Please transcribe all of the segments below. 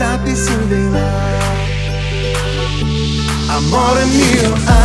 Tá da piscina em lá. Amor é meu.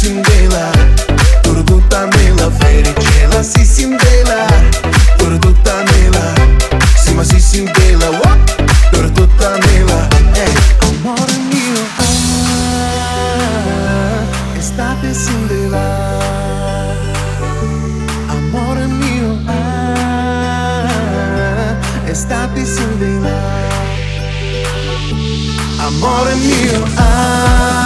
Cinderela, turduta nela, vericela si Cinderela, turduta nela, sima si Cinderela, turduta nela. É. Amor meu ah, estate Cinderela. Amor meu ah, estate Cinderela. Amor meu ah.